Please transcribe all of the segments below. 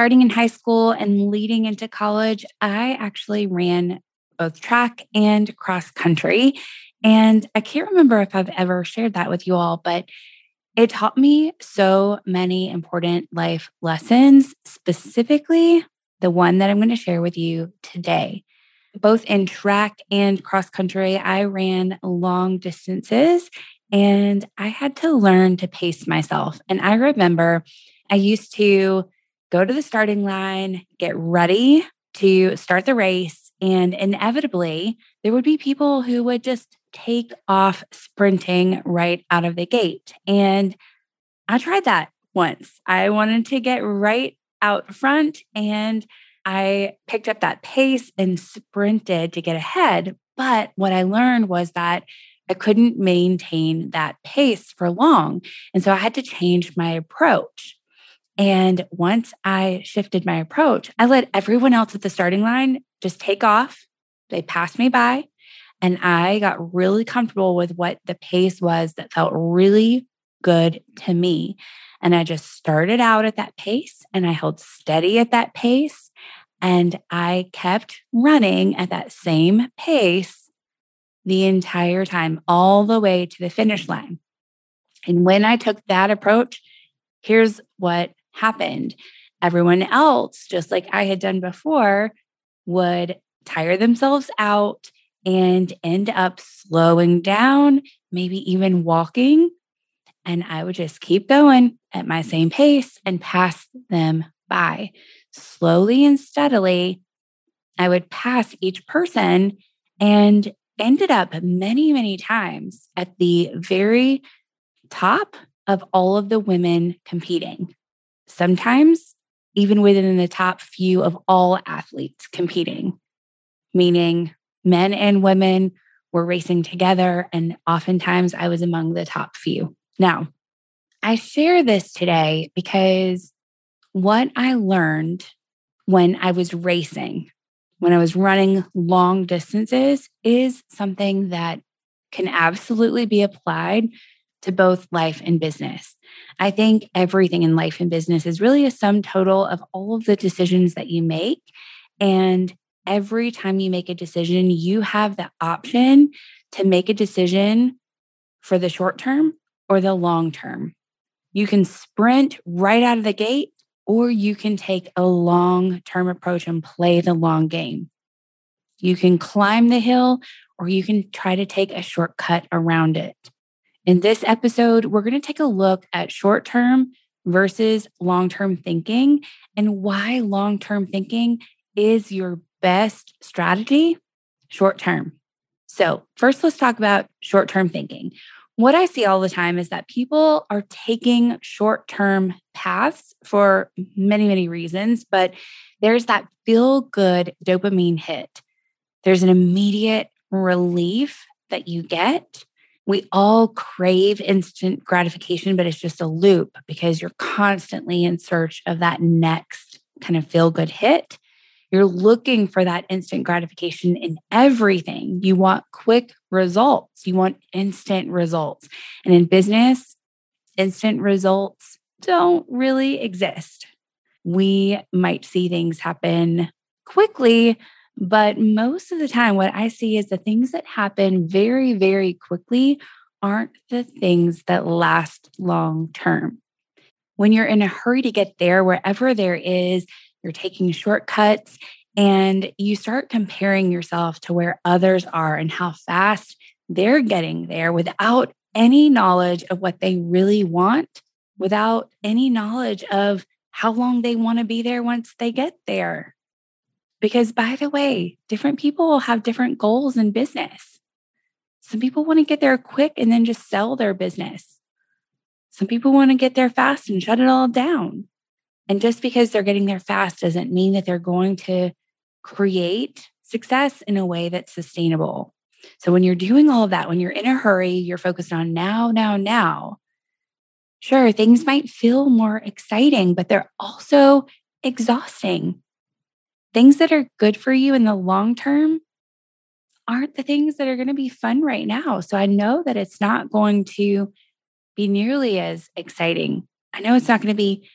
Starting in high school and leading into college, I actually ran both track and cross country. And I can't remember if I've ever shared that with you all, but it taught me so many important life lessons, specifically the one that I'm going to share with you today. Both in track and cross country, I ran long distances and I had to learn to pace myself. And I remember I used to go to the starting line, get ready to start the race. And inevitably, there would be people who would just take off sprinting right out of the gate. And I tried that once. I wanted to get right out front and I picked up that pace and sprinted to get ahead. But what I learned was that I couldn't maintain that pace for long. And so I had to change my approach. And once I shifted my approach, I let everyone else at the starting line just take off. They passed me by, and I got really comfortable with what the pace was that felt really good to me. And I just started out at that pace and I held steady at that pace. And I kept running at that same pace the entire time, all the way to the finish line. And when I took that approach, here's what happened. Everyone else, just like I had done before, would tire themselves out and end up slowing down, maybe even walking. And I would just keep going at my same pace and pass them by. Slowly and steadily, I would pass each person and ended up many, many times at the very top of all of the women competing sometimes even within the top few of all athletes competing, meaning men and women were racing together. And oftentimes I was among the top few. Now, I share this today because what I learned when I was racing, when I was running long distances, is something that can absolutely be applied to both life and business. I think everything in life and business is really a sum total of all of the decisions that you make. And every time you make a decision, you have the option to make a decision for the short term or the long term. You can sprint right out of the gate, or you can take a long term approach and play the long game. You can climb the hill, or you can try to take a shortcut around it. In this episode, we're going to take a look at short term versus long term thinking and why long term thinking is your best strategy short term. So, first, let's talk about short term thinking. What I see all the time is that people are taking short term paths for many, many reasons, but there's that feel good dopamine hit. There's an immediate relief that you get we all crave instant gratification, but it's just a loop because you're constantly in search of that next kind of feel good hit. You're looking for that instant gratification in everything. You want quick results, you want instant results. And in business, instant results don't really exist. We might see things happen quickly, but most of the time, what I see is the things that happen very, very quickly aren't the things that last long term. When you're in a hurry to get there, wherever there is, you're taking shortcuts and you start comparing yourself to where others are and how fast they're getting there without any knowledge of what they really want, without any knowledge of how long they want to be there once they get there. Because, by the way, different people will have different goals in business. Some people want to get there quick and then just sell their business. Some people want to get there fast and shut it all down. And just because they're getting there fast doesn't mean that they're going to create success in a way that's sustainable. So when you're doing all of that, when you're in a hurry, you're focused on now, now, now. Sure, things might feel more exciting, but they're also exhausting. Things that are good for you in the long term aren't the things that are going to be fun right now. So I know that it's not going to be nearly as exciting. I know it's not going to be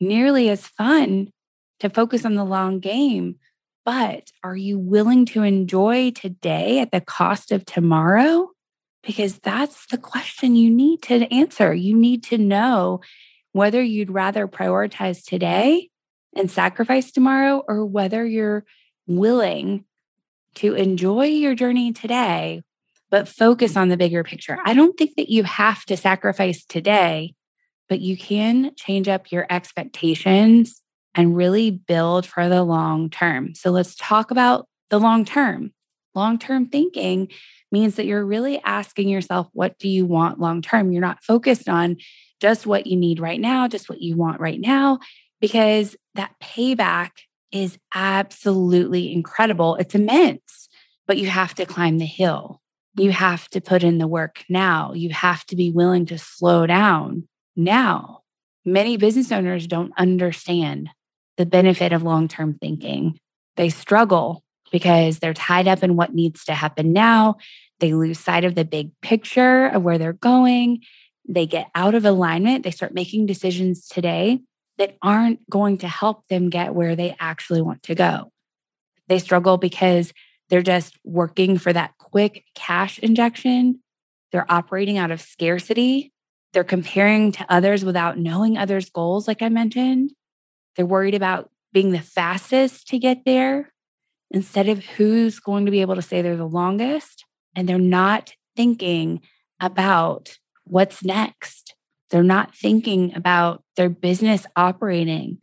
nearly as fun to focus on the long game, but are you willing to enjoy today at the cost of tomorrow? Because that's the question you need to answer. You need to know whether you'd rather prioritize today and sacrifice tomorrow or whether you're willing to enjoy your journey today, but focus on the bigger picture. I don't think that you have to sacrifice today, but you can change up your expectations and really build for the long term. So let's talk about the long term. Long term thinking means that you're really asking yourself, what do you want long term? You're not focused on just what you need right now, just what you want right now, because that payback is absolutely incredible. It's immense, but you have to climb the hill. You have to put in the work now. You have to be willing to slow down now. Many business owners don't understand the benefit of long term thinking. They struggle because they're tied up in what needs to happen now. They lose sight of the big picture of where they're going. They get out of alignment. They start making decisions today that aren't going to help them get where they actually want to go. They struggle because they're just working for that quick cash injection. They're operating out of scarcity. They're comparing to others without knowing others' goals, like I mentioned. They're worried about being the fastest to get there instead of who's going to be able to say they're the longest. And they're not thinking about what's next. They're not thinking about their business operating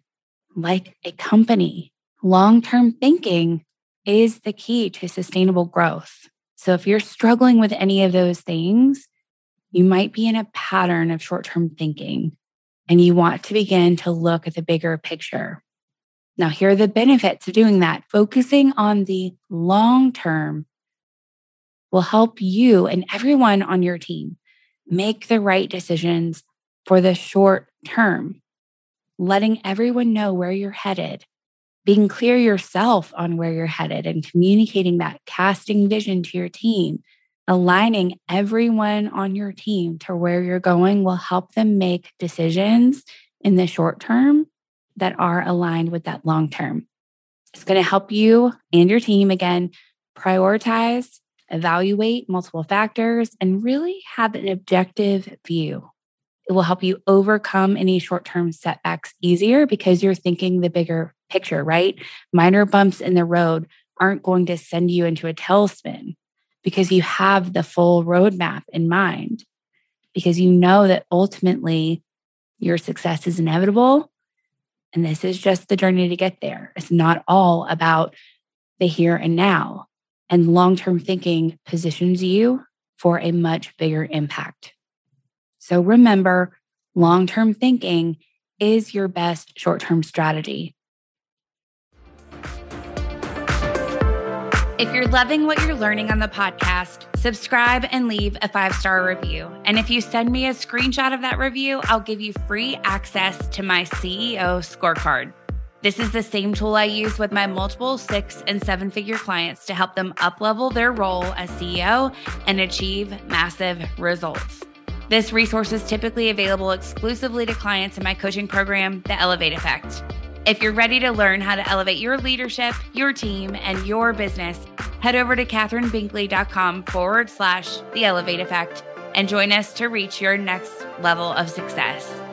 like a company. Long term thinking is the key to sustainable growth. So if you're struggling with any of those things, you might be in a pattern of short term thinking and you want to begin to look at the bigger picture. Now, here are the benefits of doing that. Focusing on the long term will help you and everyone on your team make the right decisions for the short term. Letting everyone know where you're headed, being clear yourself on where you're headed, and communicating that, casting vision to your team aligning everyone on your team to where you're going will help them make decisions in the short term that are aligned with that long term. It's going to help you and your team again prioritize, evaluate multiple factors, and really have an objective view. It will help you overcome any short term setbacks easier because you're thinking the bigger picture, right? Minor bumps in the road aren't going to send you into a tailspin because you have the full roadmap in mind, because you know that ultimately your success is inevitable. And this is just the journey to get there. It's not all about the here and now. And long term thinking positions you for a much bigger impact. So remember, long term thinking is your best short term strategy. If you're loving what you're learning on the podcast, subscribe and leave a five star review. And if you send me a screenshot of that review, I'll give you free access to my CEO scorecard. This is the same tool I use with my multiple six and seven figure clients to help them uplevel their role as CEO and achieve massive results. This resource is typically available exclusively to clients in my coaching program, The Elevate Effect. If you're ready to learn how to elevate your leadership, your team, and your business, head over to kathrynbinkley.com forward slash the elevate effect and join us to reach your next level of success.